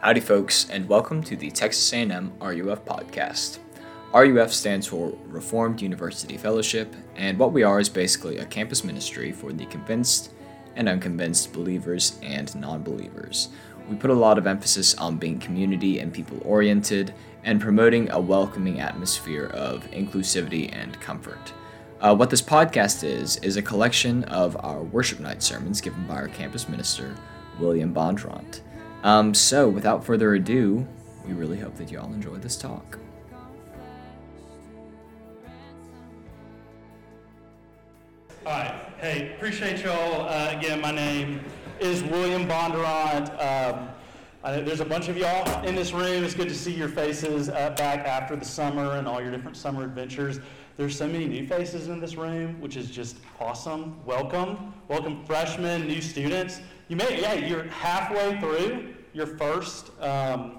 Howdy, folks, and welcome to the Texas A&M RUF podcast. RUF stands for Reformed University Fellowship, and what we are is basically a campus ministry for the convinced and unconvinced believers and non believers. We put a lot of emphasis on being community and people oriented and promoting a welcoming atmosphere of inclusivity and comfort. Uh, what this podcast is, is a collection of our worship night sermons given by our campus minister, William Bondurant. Um, so, without further ado, we really hope that you all enjoy this talk. All right. Hey, appreciate y'all. Uh, again, my name is William Bondurant. Um, there's a bunch of y'all in this room. It's good to see your faces uh, back after the summer and all your different summer adventures. There's so many new faces in this room, which is just awesome. Welcome. Welcome, freshmen, new students. You may, yeah, you're halfway through your first, um,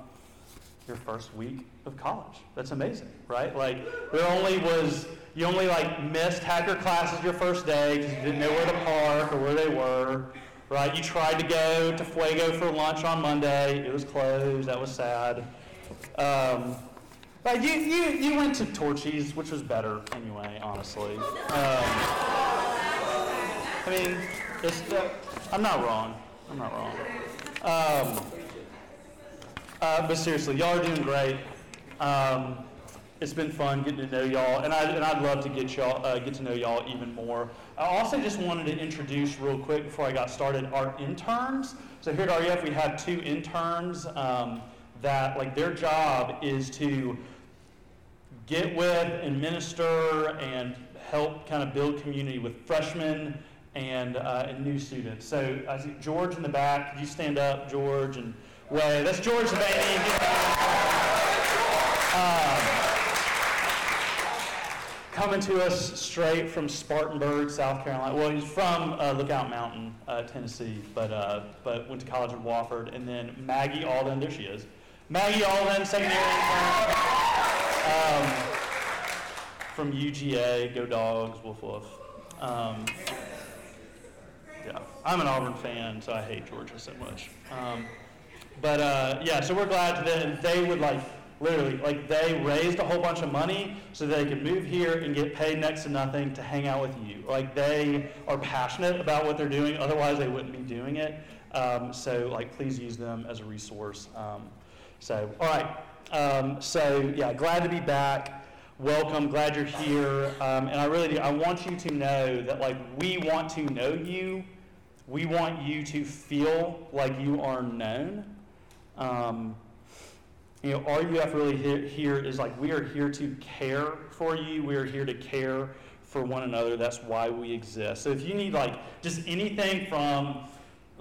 your first week of college. That's amazing, right? Like, there only was, you only like missed your classes your first day because you didn't know where to park or where they were, right? You tried to go to Fuego for lunch on Monday. It was closed. That was sad. Um, but you, you, you went to Torchy's, which was better anyway, honestly. Um, I mean, uh, I'm not wrong. I'm not wrong. Um, uh, but seriously, y'all are doing great. Um, it's been fun getting to know y'all, and, I, and I'd love to get y'all uh, get to know y'all even more. I also just wanted to introduce real quick before I got started our interns. So here at RUF we have two interns um, that like their job is to get with and minister and help kind of build community with freshmen and, uh, and new students. So I see George in the back. Could you stand up, George, and wave? That's George Devaney. Um, coming to us straight from Spartanburg, South Carolina. Well, he's from uh, Lookout Mountain, uh, Tennessee, but, uh, but went to college at Wofford. And then Maggie Alden, there she is. Maggie Alden, second year um, from UGA, go dogs, woof woof. Um, I'm an Auburn fan, so I hate Georgia so much. Um, but uh, yeah, so we're glad that they would like literally like they raised a whole bunch of money so they could move here and get paid next to nothing to hang out with you. Like they are passionate about what they're doing, otherwise they wouldn't be doing it. Um, so like please use them as a resource. Um, so all right, um, so yeah, glad to be back. Welcome, glad you're here, um, and I really do. I want you to know that like we want to know you. We want you to feel like you are known. Um, you know, RUF really here, here is like we are here to care for you. We are here to care for one another. That's why we exist. So if you need like just anything from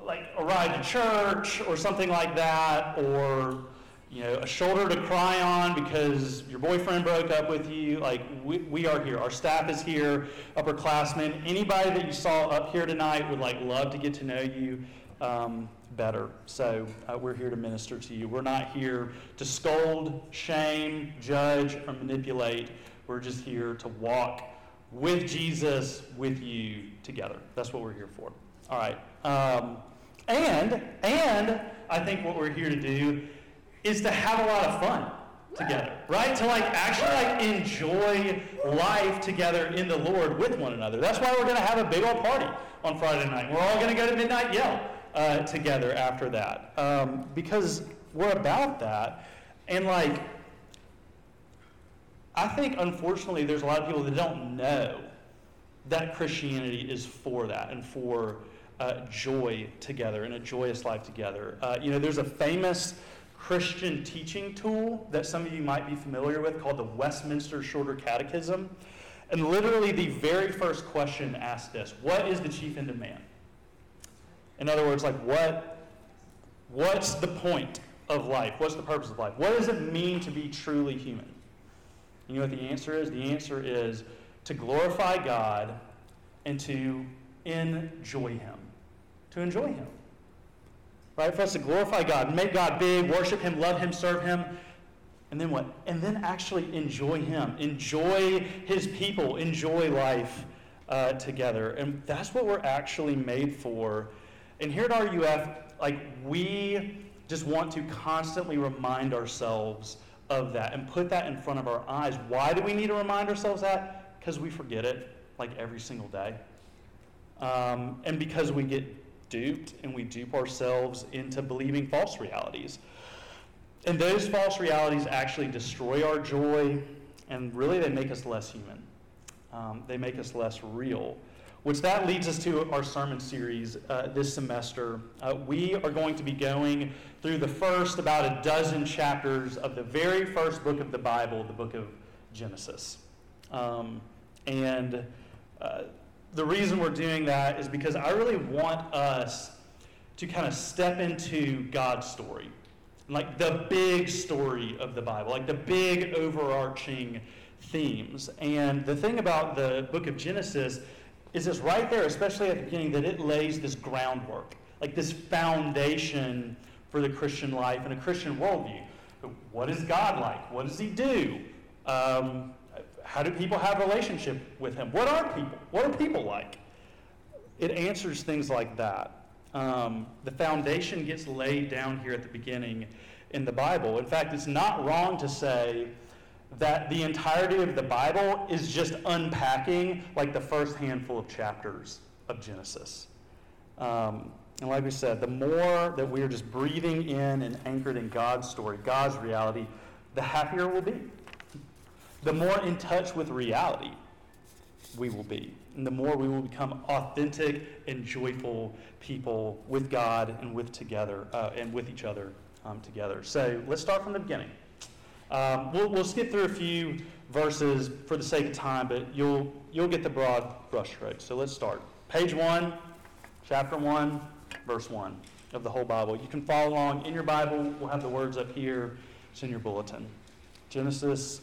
like a ride to church or something like that, or you know, a shoulder to cry on because your boyfriend broke up with you. Like, we, we are here. Our staff is here, upperclassmen. Anybody that you saw up here tonight would like love to get to know you um, better. So uh, we're here to minister to you. We're not here to scold, shame, judge, or manipulate. We're just here to walk with Jesus, with you together. That's what we're here for. All right. Um, and and I think what we're here to do is to have a lot of fun together, right? To like actually like enjoy life together in the Lord with one another. That's why we're going to have a big old party on Friday night. We're all going to go to Midnight Yell uh, together after that um, because we're about that. And like, I think unfortunately there's a lot of people that don't know that Christianity is for that and for uh, joy together and a joyous life together. Uh, you know, there's a famous Christian teaching tool that some of you might be familiar with called the Westminster Shorter Catechism. And literally, the very first question asks this What is the chief end of man? In other words, like, what, what's the point of life? What's the purpose of life? What does it mean to be truly human? You know what the answer is? The answer is to glorify God and to enjoy Him. To enjoy Him right? For us to glorify God, make God big, worship Him, love Him, serve Him. And then what? And then actually enjoy Him, enjoy His people, enjoy life uh, together. And that's what we're actually made for. And here at RUF, like we just want to constantly remind ourselves of that and put that in front of our eyes. Why do we need to remind ourselves that? Because we forget it like every single day. Um, and because we get duped and we dupe ourselves into believing false realities. And those false realities actually destroy our joy and really they make us less human. Um, they make us less real. Which that leads us to our sermon series uh, this semester. Uh, we are going to be going through the first about a dozen chapters of the very first book of the Bible, the book of Genesis. Um, and uh, the reason we're doing that is because I really want us to kind of step into God's story, like the big story of the Bible, like the big overarching themes. And the thing about the book of Genesis is it's right there, especially at the beginning, that it lays this groundwork, like this foundation for the Christian life and a Christian worldview. What is God like? What does He do? Um, how do people have relationship with Him? What are people? What are people like? It answers things like that. Um, the foundation gets laid down here at the beginning in the Bible. In fact, it's not wrong to say that the entirety of the Bible is just unpacking like the first handful of chapters of Genesis. Um, and like we said, the more that we are just breathing in and anchored in God's story, God's reality, the happier we'll be. The more in touch with reality we will be. And the more we will become authentic and joyful people with God and with together uh, and with each other um, together. So let's start from the beginning. Um, we'll, we'll skip through a few verses for the sake of time, but you'll, you'll get the broad brushstrokes. So let's start. Page 1, chapter 1, verse 1 of the whole Bible. You can follow along in your Bible. We'll have the words up here. It's in your bulletin. Genesis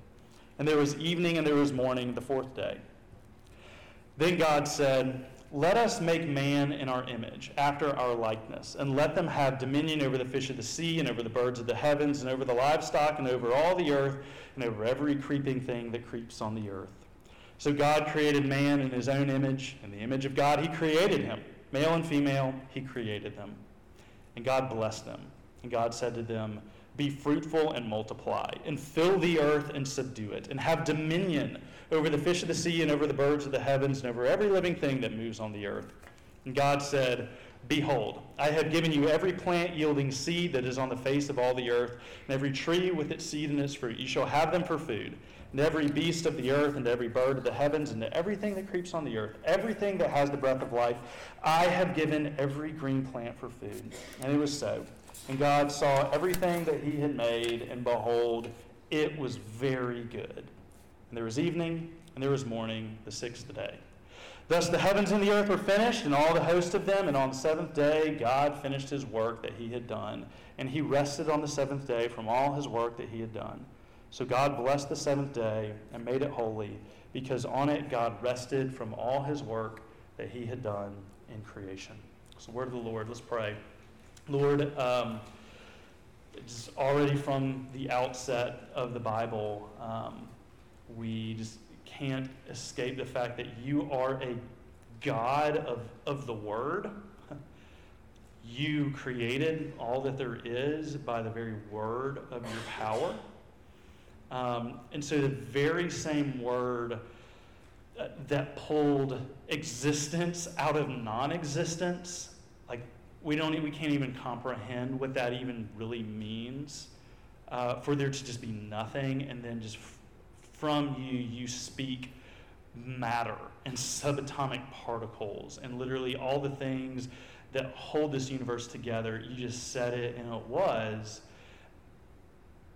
And there was evening and there was morning, the fourth day. Then God said, let us make man in our image, after our likeness, and let them have dominion over the fish of the sea, and over the birds of the heavens, and over the livestock, and over all the earth, and over every creeping thing that creeps on the earth. So God created man in his own image. In the image of God, he created him. Male and female, he created them. And God blessed them. And God said to them, Be fruitful and multiply, and fill the earth and subdue it, and have dominion over the fish of the sea and over the birds of the heavens and over every living thing that moves on the earth. And God said, Behold, I have given you every plant yielding seed that is on the face of all the earth, and every tree with its seed and its fruit. You shall have them for food. And every beast of the earth, and every bird of the heavens, and everything that creeps on the earth, everything that has the breath of life, I have given every green plant for food. And it was so. And God saw everything that he had made, and behold, it was very good. And there was evening, and there was morning, the sixth day. Thus the heavens and the earth were finished, and all the host of them. And on the seventh day, God finished his work that he had done. And he rested on the seventh day from all his work that he had done. So God blessed the seventh day and made it holy, because on it God rested from all his work that he had done in creation. So, word of the Lord, let's pray. Lord, um, it's already from the outset of the Bible. Um, we just can't escape the fact that you are a God of, of the Word. You created all that there is by the very word of your power. Um, and so the very same word uh, that pulled existence out of non existence, we, don't, we can't even comprehend what that even really means. uh, for there to just be nothing, and then just f- from you, you speak matter and subatomic particles and literally all the things that hold this universe together. You just said it, and it was.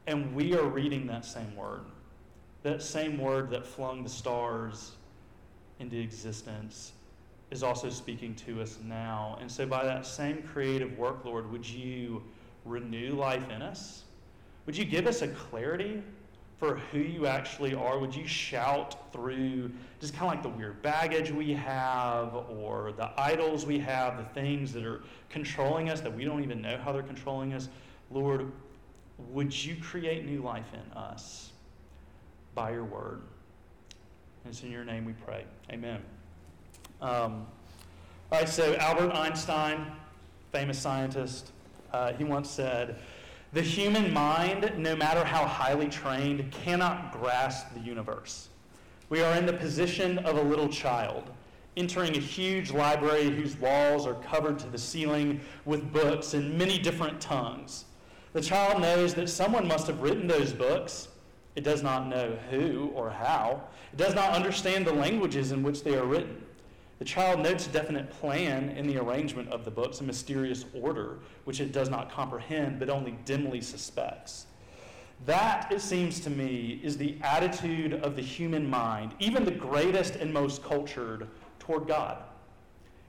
And we are reading that same word. That same word that flung the stars into existence is also speaking to us now. And so, by that same creative work, Lord, would you renew life in us? Would you give us a clarity for who you actually are? Would you shout through just kind of like the weird baggage we have or the idols we have, the things that are controlling us that we don't even know how they're controlling us? Lord, would you create new life in us by your word? And it's in your name we pray. Amen. Um, all right, so Albert Einstein, famous scientist, uh, he once said, The human mind, no matter how highly trained, cannot grasp the universe. We are in the position of a little child, entering a huge library whose walls are covered to the ceiling with books in many different tongues. The child knows that someone must have written those books. It does not know who or how. It does not understand the languages in which they are written. The child notes a definite plan in the arrangement of the books, a mysterious order which it does not comprehend but only dimly suspects. That, it seems to me, is the attitude of the human mind, even the greatest and most cultured, toward God.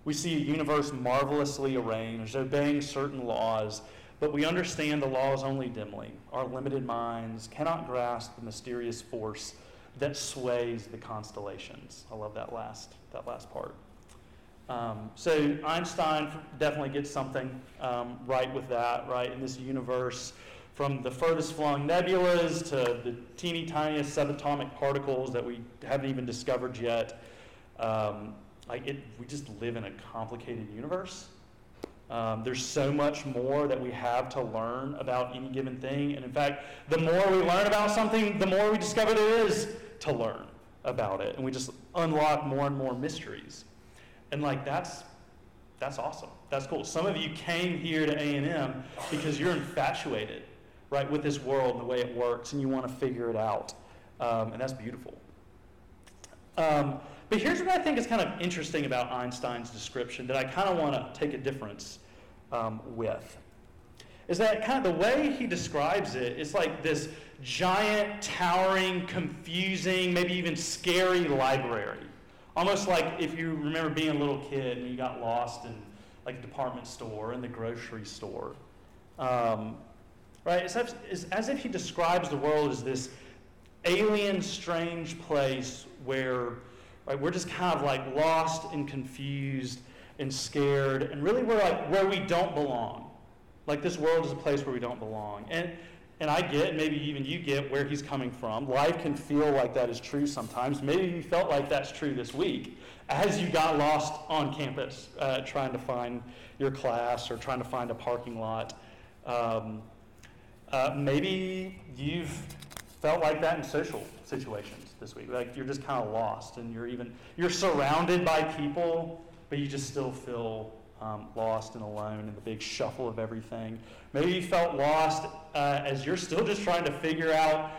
We see a universe marvelously arranged, obeying certain laws, but we understand the laws only dimly. Our limited minds cannot grasp the mysterious force that sways the constellations. I love that last, that last part. Um, so Einstein definitely gets something um, right with that, right? In this universe, from the furthest flung nebulas to the teeny tiniest subatomic particles that we haven't even discovered yet. Um, it, we just live in a complicated universe. Um, there's so much more that we have to learn about any given thing. And in fact, the more we learn about something, the more we discover there is to learn about it. And we just unlock more and more mysteries. And like that's that's awesome. That's cool. Some of you came here to A&M because you're infatuated right, with this world and the way it works, and you want to figure it out. Um, and that's beautiful. Um, but here's what I think is kind of interesting about Einstein's description that I kind of want to take a difference um, with. Is that kind of the way he describes it, it is like this giant, towering, confusing, maybe even scary library. Almost like if you remember being a little kid and you got lost in like a department store and the grocery store. Um, right? It's as, it's as if he describes the world as this alien, strange place where right, we're just kind of like lost and confused and scared, and really we're like where we don't belong. Like this world is a place where we don't belong. And and I get, maybe even you get where he's coming from. Life can feel like that is true sometimes. Maybe you felt like that's true this week as you got lost on campus uh, trying to find your class or trying to find a parking lot. Um, uh, maybe you've felt like that in social situations this week. Like you're just kind of lost and you're even, you're surrounded by people, but you just still feel um, lost and alone in the big shuffle of everything. Maybe you felt lost uh, as you're still just trying to figure out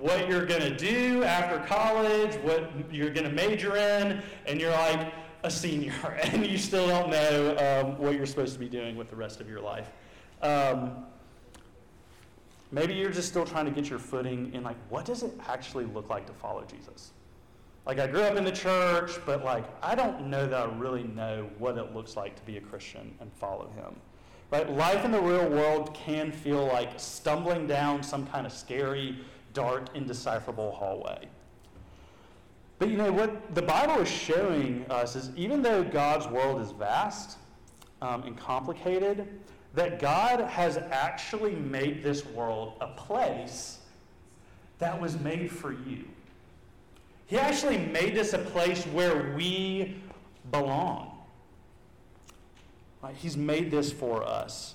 what you're going to do after college, what you're going to major in, and you're like a senior and you still don't know um, what you're supposed to be doing with the rest of your life. Um, Maybe you're just still trying to get your footing in like, what does it actually look like to follow Jesus? Like, I grew up in the church, but like, I don't know that I really know what it looks like to be a Christian and follow him. Right? Life in the real world can feel like stumbling down some kind of scary, dark, indecipherable hallway. But you know what the Bible is showing us is even though God's world is vast um, and complicated, that God has actually made this world a place that was made for you. He actually made this a place where we belong. Right? He's made this for us.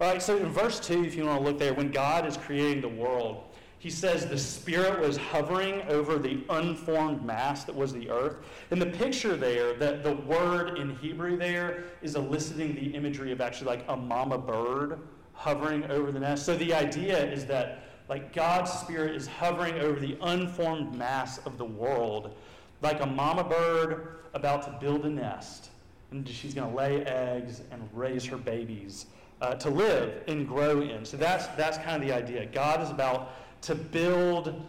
All right, so in verse 2, if you want to look there, when God is creating the world, he says the Spirit was hovering over the unformed mass that was the earth. And the picture there, that the word in Hebrew there is eliciting the imagery of actually like a mama bird hovering over the nest. So the idea is that like God's Spirit is hovering over the unformed mass of the world, like a mama bird about to build a nest. And she's going to lay eggs and raise her babies uh, to live and grow in. So that's, that's kind of the idea. God is about to build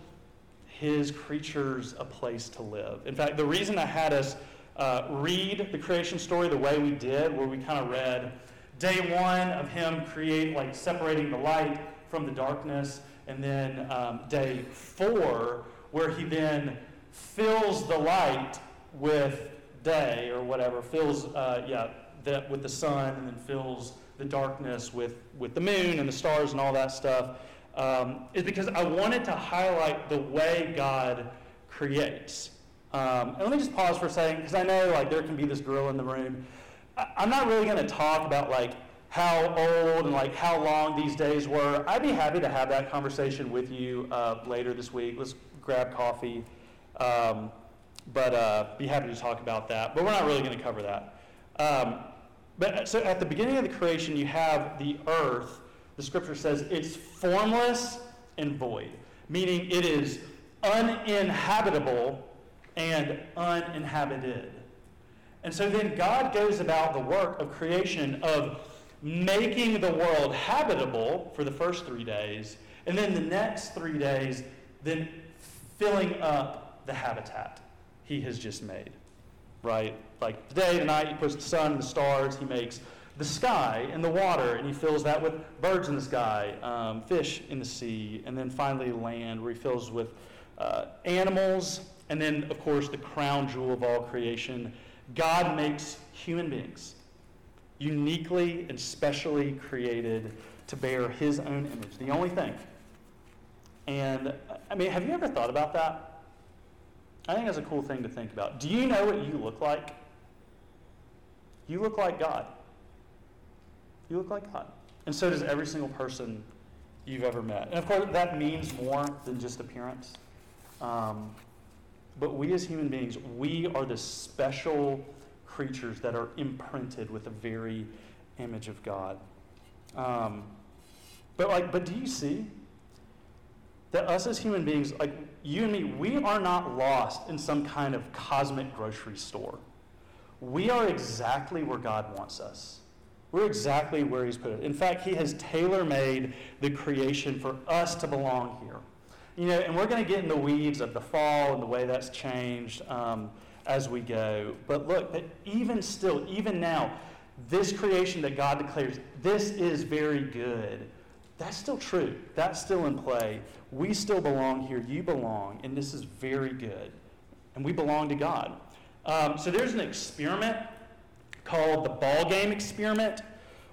his creatures a place to live. In fact, the reason I had us uh, read the creation story the way we did, where we kind of read day one of him create, like separating the light from the darkness, and then um, day four, where he then fills the light with day or whatever, fills, uh, yeah, with the sun, and then fills the darkness with, with the moon and the stars and all that stuff, um, is because I wanted to highlight the way God creates. Um, and let me just pause for a second, because I know like there can be this girl in the room. I, I'm not really going to talk about like how old and like how long these days were. I'd be happy to have that conversation with you uh, later this week. Let's grab coffee. Um, but uh, be happy to talk about that. But we're not really going to cover that. Um, but so at the beginning of the creation, you have the earth. The scripture says it's formless and void, meaning it is uninhabitable and uninhabited. And so then God goes about the work of creation of making the world habitable for the first three days, and then the next three days, then filling up the habitat he has just made. Right? Like the day, the night, he puts the sun the stars, he makes the sky and the water, and he fills that with birds in the sky, um, fish in the sea, and then finally land, where he fills with uh, animals, and then, of course, the crown jewel of all creation. God makes human beings uniquely and specially created to bear his own image, the only thing. And, I mean, have you ever thought about that? I think that's a cool thing to think about. Do you know what you look like? You look like God. You look like God. And so does every single person you've ever met. And of course, that means more than just appearance. Um, but we as human beings, we are the special creatures that are imprinted with the very image of God. Um, but like, but do you see that us as human beings, like you and me, we are not lost in some kind of cosmic grocery store. We are exactly where God wants us. We're exactly where He's put it. In fact, He has tailor made the creation for us to belong here. You know, and we're going to get in the weeds of the fall and the way that's changed um, as we go. But look, but even still, even now, this creation that God declares, this is very good. That's still true. That's still in play. We still belong here. You belong, and this is very good. And we belong to God. Um, so there's an experiment called the ball game experiment,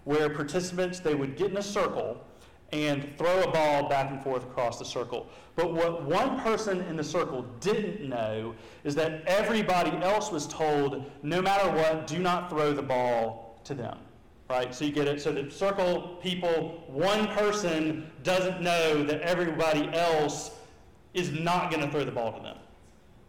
where participants they would get in a circle and throw a ball back and forth across the circle. But what one person in the circle didn't know is that everybody else was told, no matter what, do not throw the ball to them. Right? So you get it. So the circle people, one person doesn't know that everybody else is not going to throw the ball to them.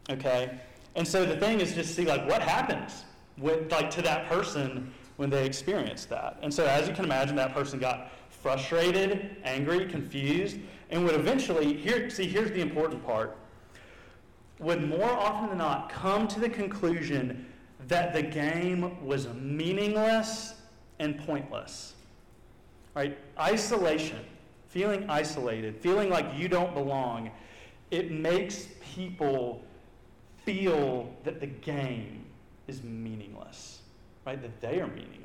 Okay? And so the thing is just see like what happens with like to that person when they experience that. And so as you can imagine, that person got frustrated, angry, confused, and would eventually, here, see, here's the important part, would more often than not come to the conclusion that the game was meaningless and pointless. Right? Isolation, feeling isolated, feeling like you don't belong, it makes people feel that the game is meaningless, right? That they are meaningless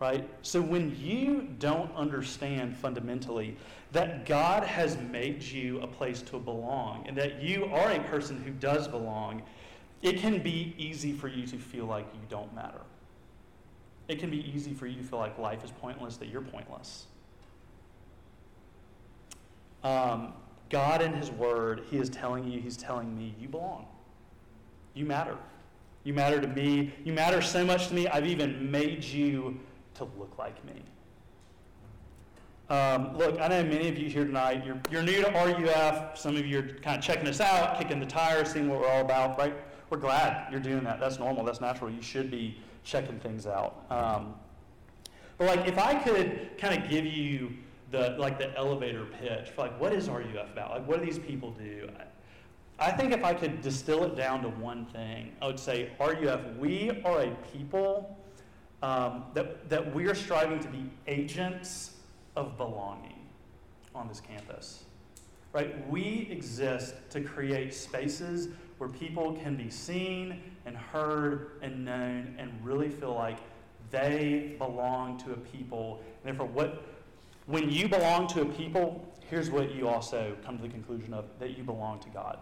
right? So when you don't understand fundamentally that God has made you a place to belong and that you are a person who does belong, it can be easy for you to feel like you don't matter. It can be easy for you to feel like life is pointless, that you're pointless. Um, God in His Word, He is telling you, He's telling me, you belong. You matter. You matter to me. You matter so much to me, I've even made you to look like me. Um, look, I know many of you here tonight, you're, you're new to RUF. Some of you are kind of checking us out, kicking the tires, seeing what we're all about, right? We're glad you're doing that. That's normal. That's natural. You should be checking things out. Um, but like, if I could kind of give you the like the elevator pitch for like what is RUF about? Like what do these people do? I, I think if I could distill it down to one thing, I would say RUF. We are a people um, that that we are striving to be agents of belonging on this campus. Right? We exist to create spaces where people can be seen and heard and known and really feel like they belong to a people. And therefore, what when you belong to a people, here's what you also come to the conclusion of that you belong to God.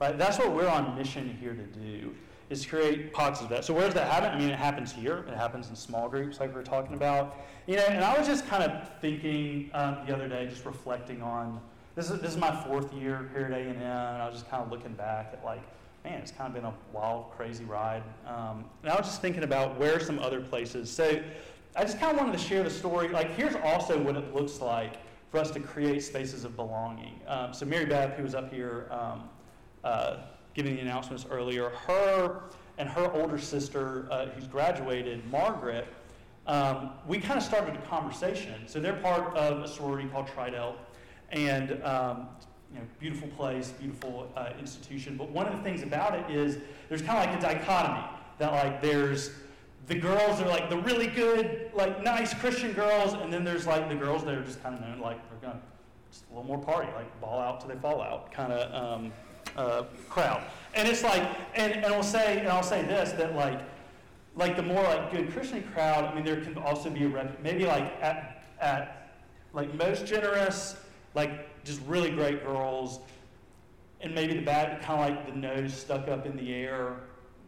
Right? That's what we're on mission here to do is to create pockets of that. So where does that happen? I mean, it happens here. It happens in small groups, like we are talking about. You know, and I was just kind of thinking um, the other day, just reflecting on this is this is my fourth year here at A and M, and I was just kind of looking back at like, man, it's kind of been a wild, crazy ride. Um, and I was just thinking about where some other places. So I just kind of wanted to share the story. Like, here's also what it looks like for us to create spaces of belonging. Um, so Mary Beth, who was up here. Um, uh, giving the announcements earlier, her and her older sister, uh, who's graduated, Margaret, um, we kind of started a conversation. So they're part of a sorority called Tri Delt, and um, you know, beautiful place, beautiful uh, institution. But one of the things about it is there's kind of like a dichotomy that like there's the girls are like the really good, like nice Christian girls, and then there's like the girls that are just kind of known like they're gonna just a little more party, like ball out till they fall out, kind of. Um, uh, crowd. And it's like, and, and I'll say, and I'll say this that like, like the more like good Christian crowd. I mean, there can also be a rep, maybe like at at like most generous, like just really great girls, and maybe the bad kind of like the nose stuck up in the air,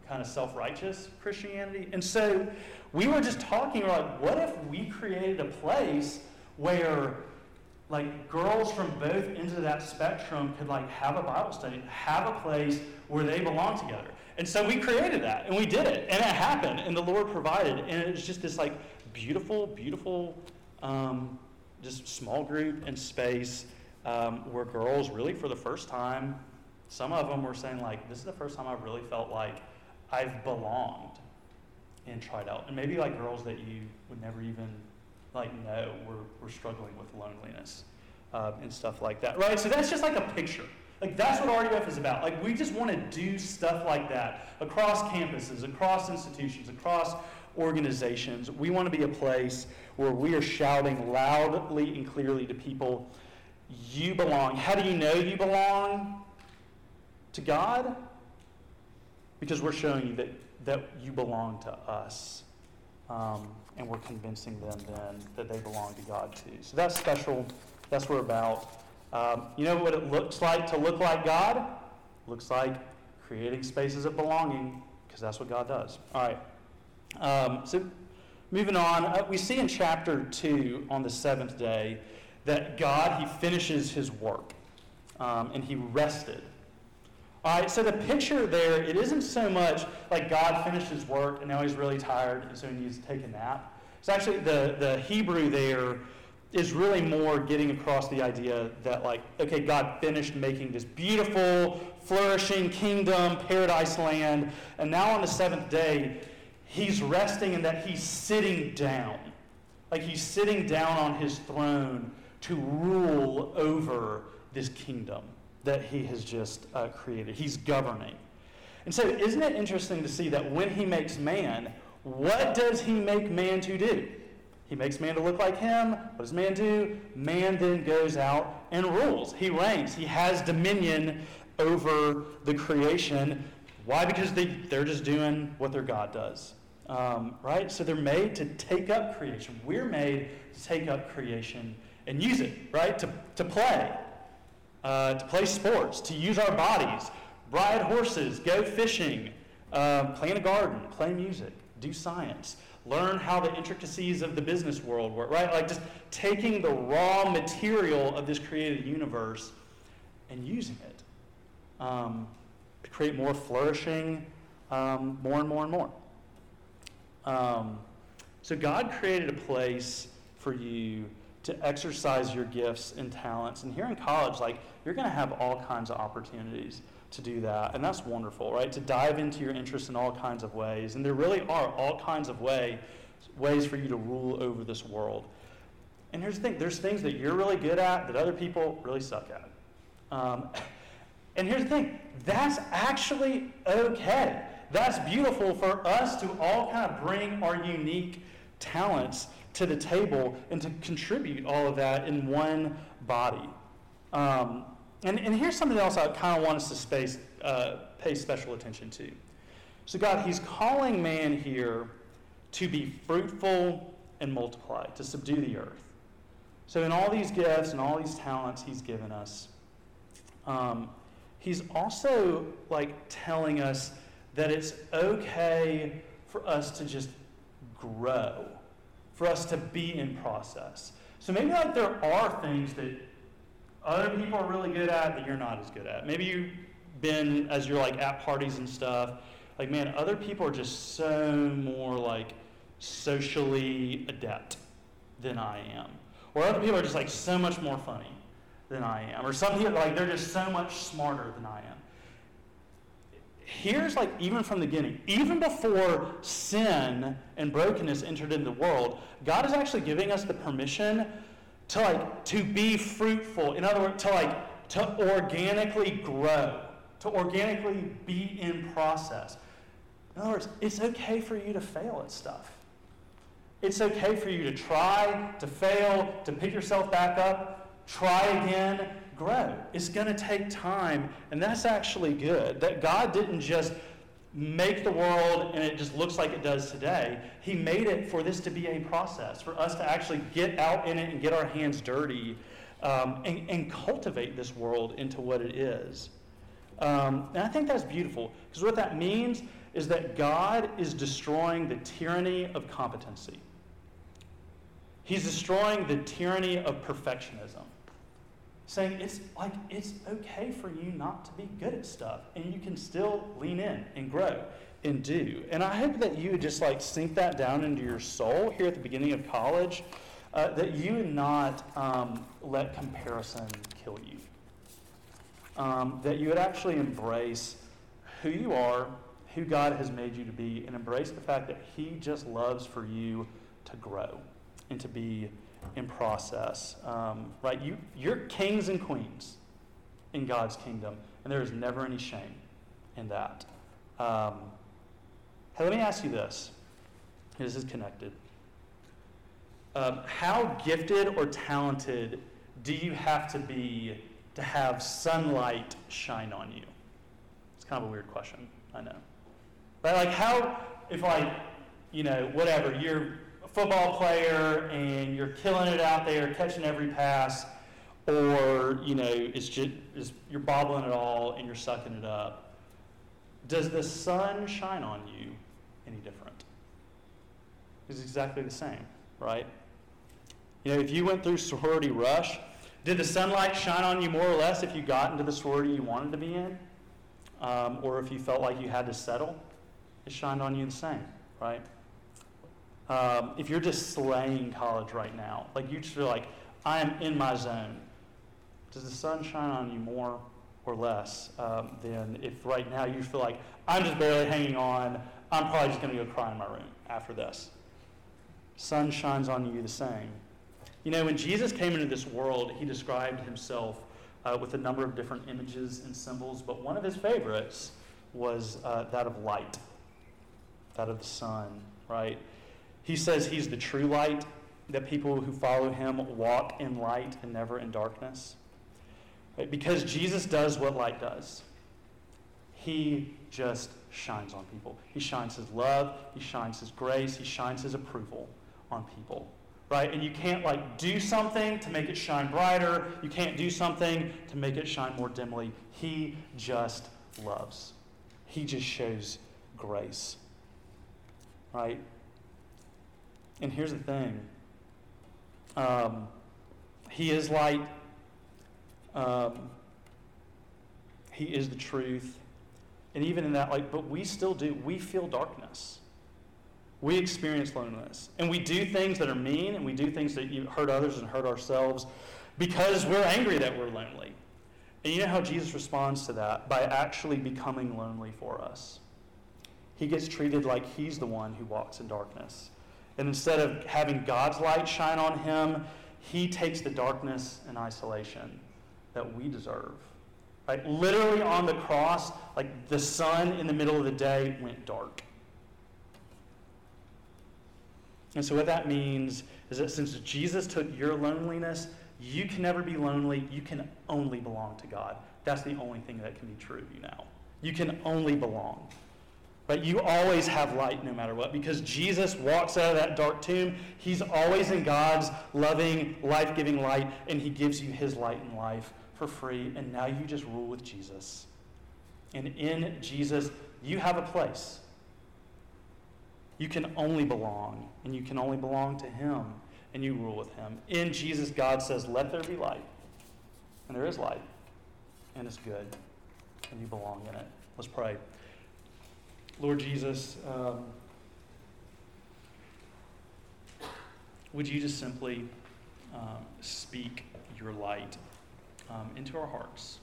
kind of self-righteous Christianity. And so we were just talking, like, what if we created a place where like girls from both ends of that spectrum could like have a Bible study, have a place where they belong together. And so we created that and we did it and it happened and the Lord provided. And it was just this like beautiful, beautiful, um, just small group and space um, where girls really for the first time, some of them were saying like, this is the first time I've really felt like I've belonged and tried out. And maybe like girls that you would never even like no, we're, we're struggling with loneliness uh, and stuff like that, right? So that's just like a picture. Like that's what RUF is about. Like we just want to do stuff like that across campuses, across institutions, across organizations. We want to be a place where we are shouting loudly and clearly to people, you belong. How do you know you belong to God? Because we're showing you that, that you belong to us. Um, and we're convincing them then that they belong to God too. So that's special. That's what we're about. Um, you know what it looks like to look like God? Looks like creating spaces of belonging, because that's what God does. All right. Um, so moving on, uh, we see in chapter 2 on the seventh day that God, he finishes his work um, and he rested. All right, so the picture there, it isn't so much like God finished his work and now he's really tired and so he needs to take a nap. It's actually the, the Hebrew there is really more getting across the idea that, like, okay, God finished making this beautiful, flourishing kingdom, paradise land, and now on the seventh day, he's resting and that he's sitting down. Like he's sitting down on his throne to rule over this kingdom that he has just uh, created. He's governing. And so, isn't it interesting to see that when he makes man, what does he make man to do? He makes man to look like him. What does man do? Man then goes out and rules. He reigns. He has dominion over the creation. Why? Because they, they're just doing what their God does. Um, right? So they're made to take up creation. We're made to take up creation and use it, right? To, to play uh, to play sports, to use our bodies, ride horses, go fishing, uh, plant a garden, play music, do science, learn how the intricacies of the business world work, right? Like just taking the raw material of this created universe and using it um, to create more flourishing, um, more and more and more. Um, so God created a place for you to exercise your gifts and talents. And here in college, like you're going to have all kinds of opportunities to do that. And that's wonderful, right? To dive into your interests in all kinds of ways. And there really are all kinds of way, ways for you to rule over this world. And here's the thing there's things that you're really good at that other people really suck at. Um, and here's the thing that's actually okay. That's beautiful for us to all kind of bring our unique talents to the table and to contribute all of that in one body. Um, and, and here's something else I kind of want us to space, uh, pay special attention to. So, God, He's calling man here to be fruitful and multiply, to subdue the earth. So, in all these gifts and all these talents He's given us, um, He's also like telling us that it's okay for us to just grow, for us to be in process. So maybe like there are things that other people are really good at that you're not as good at. Maybe you've been as you're like at parties and stuff, like man, other people are just so more like socially adept than I am. Or other people are just like so much more funny than I am. Or some people, like, they're just so much smarter than I am. Here's like, even from the beginning, even before sin and brokenness entered into the world, God is actually giving us the permission to like, to be fruitful. In other words, to like, to organically grow, to organically be in process. In other words, it's okay for you to fail at stuff. It's okay for you to try, to fail, to pick yourself back up, try again, grow. It's going to take time, and that's actually good. That God didn't just make the world and it just looks like it does today. He made it for this to be a process, for us to actually get out in it and get our hands dirty um, and, and, cultivate this world into what it is. Um, and I think that's beautiful because what that means is that God is destroying the tyranny of competency. He's destroying the tyranny of perfectionism saying it's like it's okay for you not to be good at stuff and you can still lean in and grow and do. And I hope that you would just like sink that down into your soul here at the beginning of college, uh, that you would not um, let comparison kill you. Um, that you would actually embrace who you are, who God has made you to be, and embrace the fact that He just loves for you to grow and to be in process. Um, right? You, you're kings and queens in God's kingdom, and there is never any shame in that. Um, hey, let me ask you this. This is connected. Um, how gifted or talented do you have to be to have sunlight shine on you? It's kind of a weird question, I know. But like how, if like, you know, whatever, you're football player and you're killing it out there, catching every pass, or you know it's just it's, you're bobbling it all and you're sucking it up. Does the sun shine on you any different? It's exactly the same, right? You know, if you went through sorority rush, did the sunlight shine on you more or less if you got into the sorority you wanted to be in? Um, or if you felt like you had to settle? It shined on you the same, right? Um, if you're just slaying college right now, like you just feel like, I am in my zone, does the sun shine on you more or less um, than if right now you feel like, I'm just barely hanging on, I'm probably just going to go cry in my room after this? Sun shines on you the same. You know, when Jesus came into this world, he described himself uh, with a number of different images and symbols, but one of his favorites was uh, that of light, that of the sun, right? He says he's the true light, that people who follow him walk in light and never in darkness. Right? Because Jesus does what light does. He just shines on people. He shines his love, he shines his grace, he shines his approval on people. Right? And you can't like do something to make it shine brighter. You can't do something to make it shine more dimly. He just loves. He just shows grace. Right? And here's the thing um, He is light, um, He is the truth. And even in that, like, but we still do, we feel darkness. We experience loneliness. And we do things that are mean, and we do things that hurt others and hurt ourselves because we're angry that we're lonely. And you know how Jesus responds to that? By actually becoming lonely for us. He gets treated like he's the one who walks in darkness. And instead of having God's light shine on him, He takes the darkness and isolation that we deserve. Right? Literally on the cross, like the sun in the middle of the day went dark. And so, what that means is that since Jesus took your loneliness, you can never be lonely. You can only belong to God. That's the only thing that can be true of you now. You can only belong. But you always have light no matter what because Jesus walks out of that dark tomb. He's always in God's loving, life giving light, and He gives you His light and life for free. And now you just rule with Jesus. And in Jesus, you have a place. You can only belong, and you can only belong to Him, and you rule with Him. In Jesus, God says, Let there be light. And there is light, and it's good, and you belong in it. Let's pray. Lord Jesus, um, would you just simply um, speak your light um, into our hearts?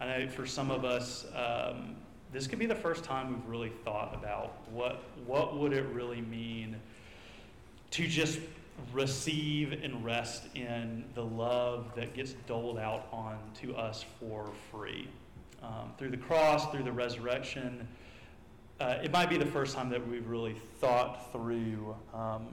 I know for some of us, um, this could be the first time we've really thought about what what would it really mean to just receive and rest in the love that gets doled out on to us for free um, through the cross, through the resurrection. Uh, it might be the first time that we've really thought through um,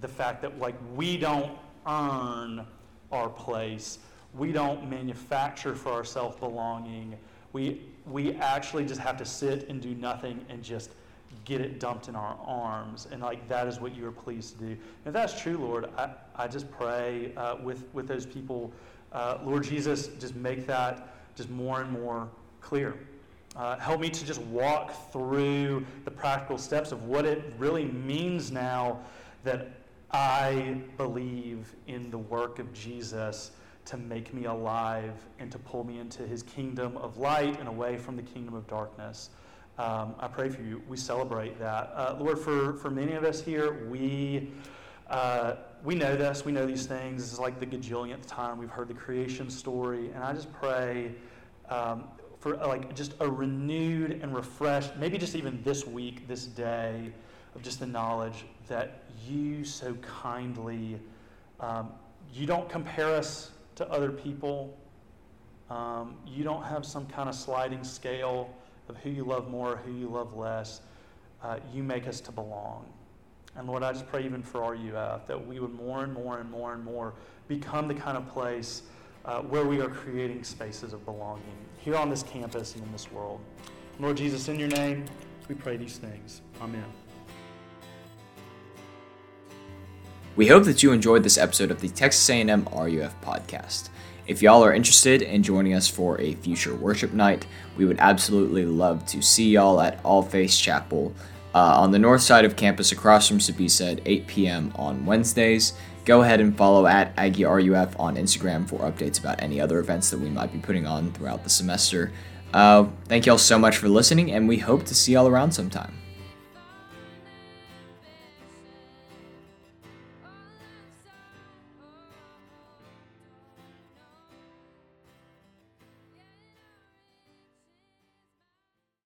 the fact that like we don't earn our place, we don't manufacture for ourselves belonging. We we actually just have to sit and do nothing and just get it dumped in our arms. And like that is what you are pleased to do. If that's true, Lord, I, I just pray uh, with, with those people, uh, Lord Jesus, just make that just more and more clear. Uh, help me to just walk through the practical steps of what it really means now that I believe in the work of Jesus to make me alive and to pull me into his kingdom of light and away from the kingdom of darkness. Um, I pray for you. We celebrate that. Uh, Lord, for, for many of us here, we, uh, we know this. We know these things. This is like the gajillionth time we've heard the creation story. And I just pray um, for like just a renewed and refreshed, maybe just even this week, this day, of just the knowledge that you so kindly, um, you don't compare us to other people. Um, you don't have some kind of sliding scale of who you love more, who you love less. Uh, you make us to belong. And Lord, I just pray even for RUF that we would more and more and more and more become the kind of place uh, where we are creating spaces of belonging here on this campus and in this world. Lord Jesus, in your name, we pray these things. Amen. We hope that you enjoyed this episode of the Texas A&M RUF podcast. If y'all are interested in joining us for a future worship night, we would absolutely love to see y'all at All Faith Chapel uh, on the north side of campus across from Sbisa at 8 p.m. on Wednesdays. Go ahead and follow at Aggie RUF on Instagram for updates about any other events that we might be putting on throughout the semester. Uh, thank y'all so much for listening, and we hope to see y'all around sometime.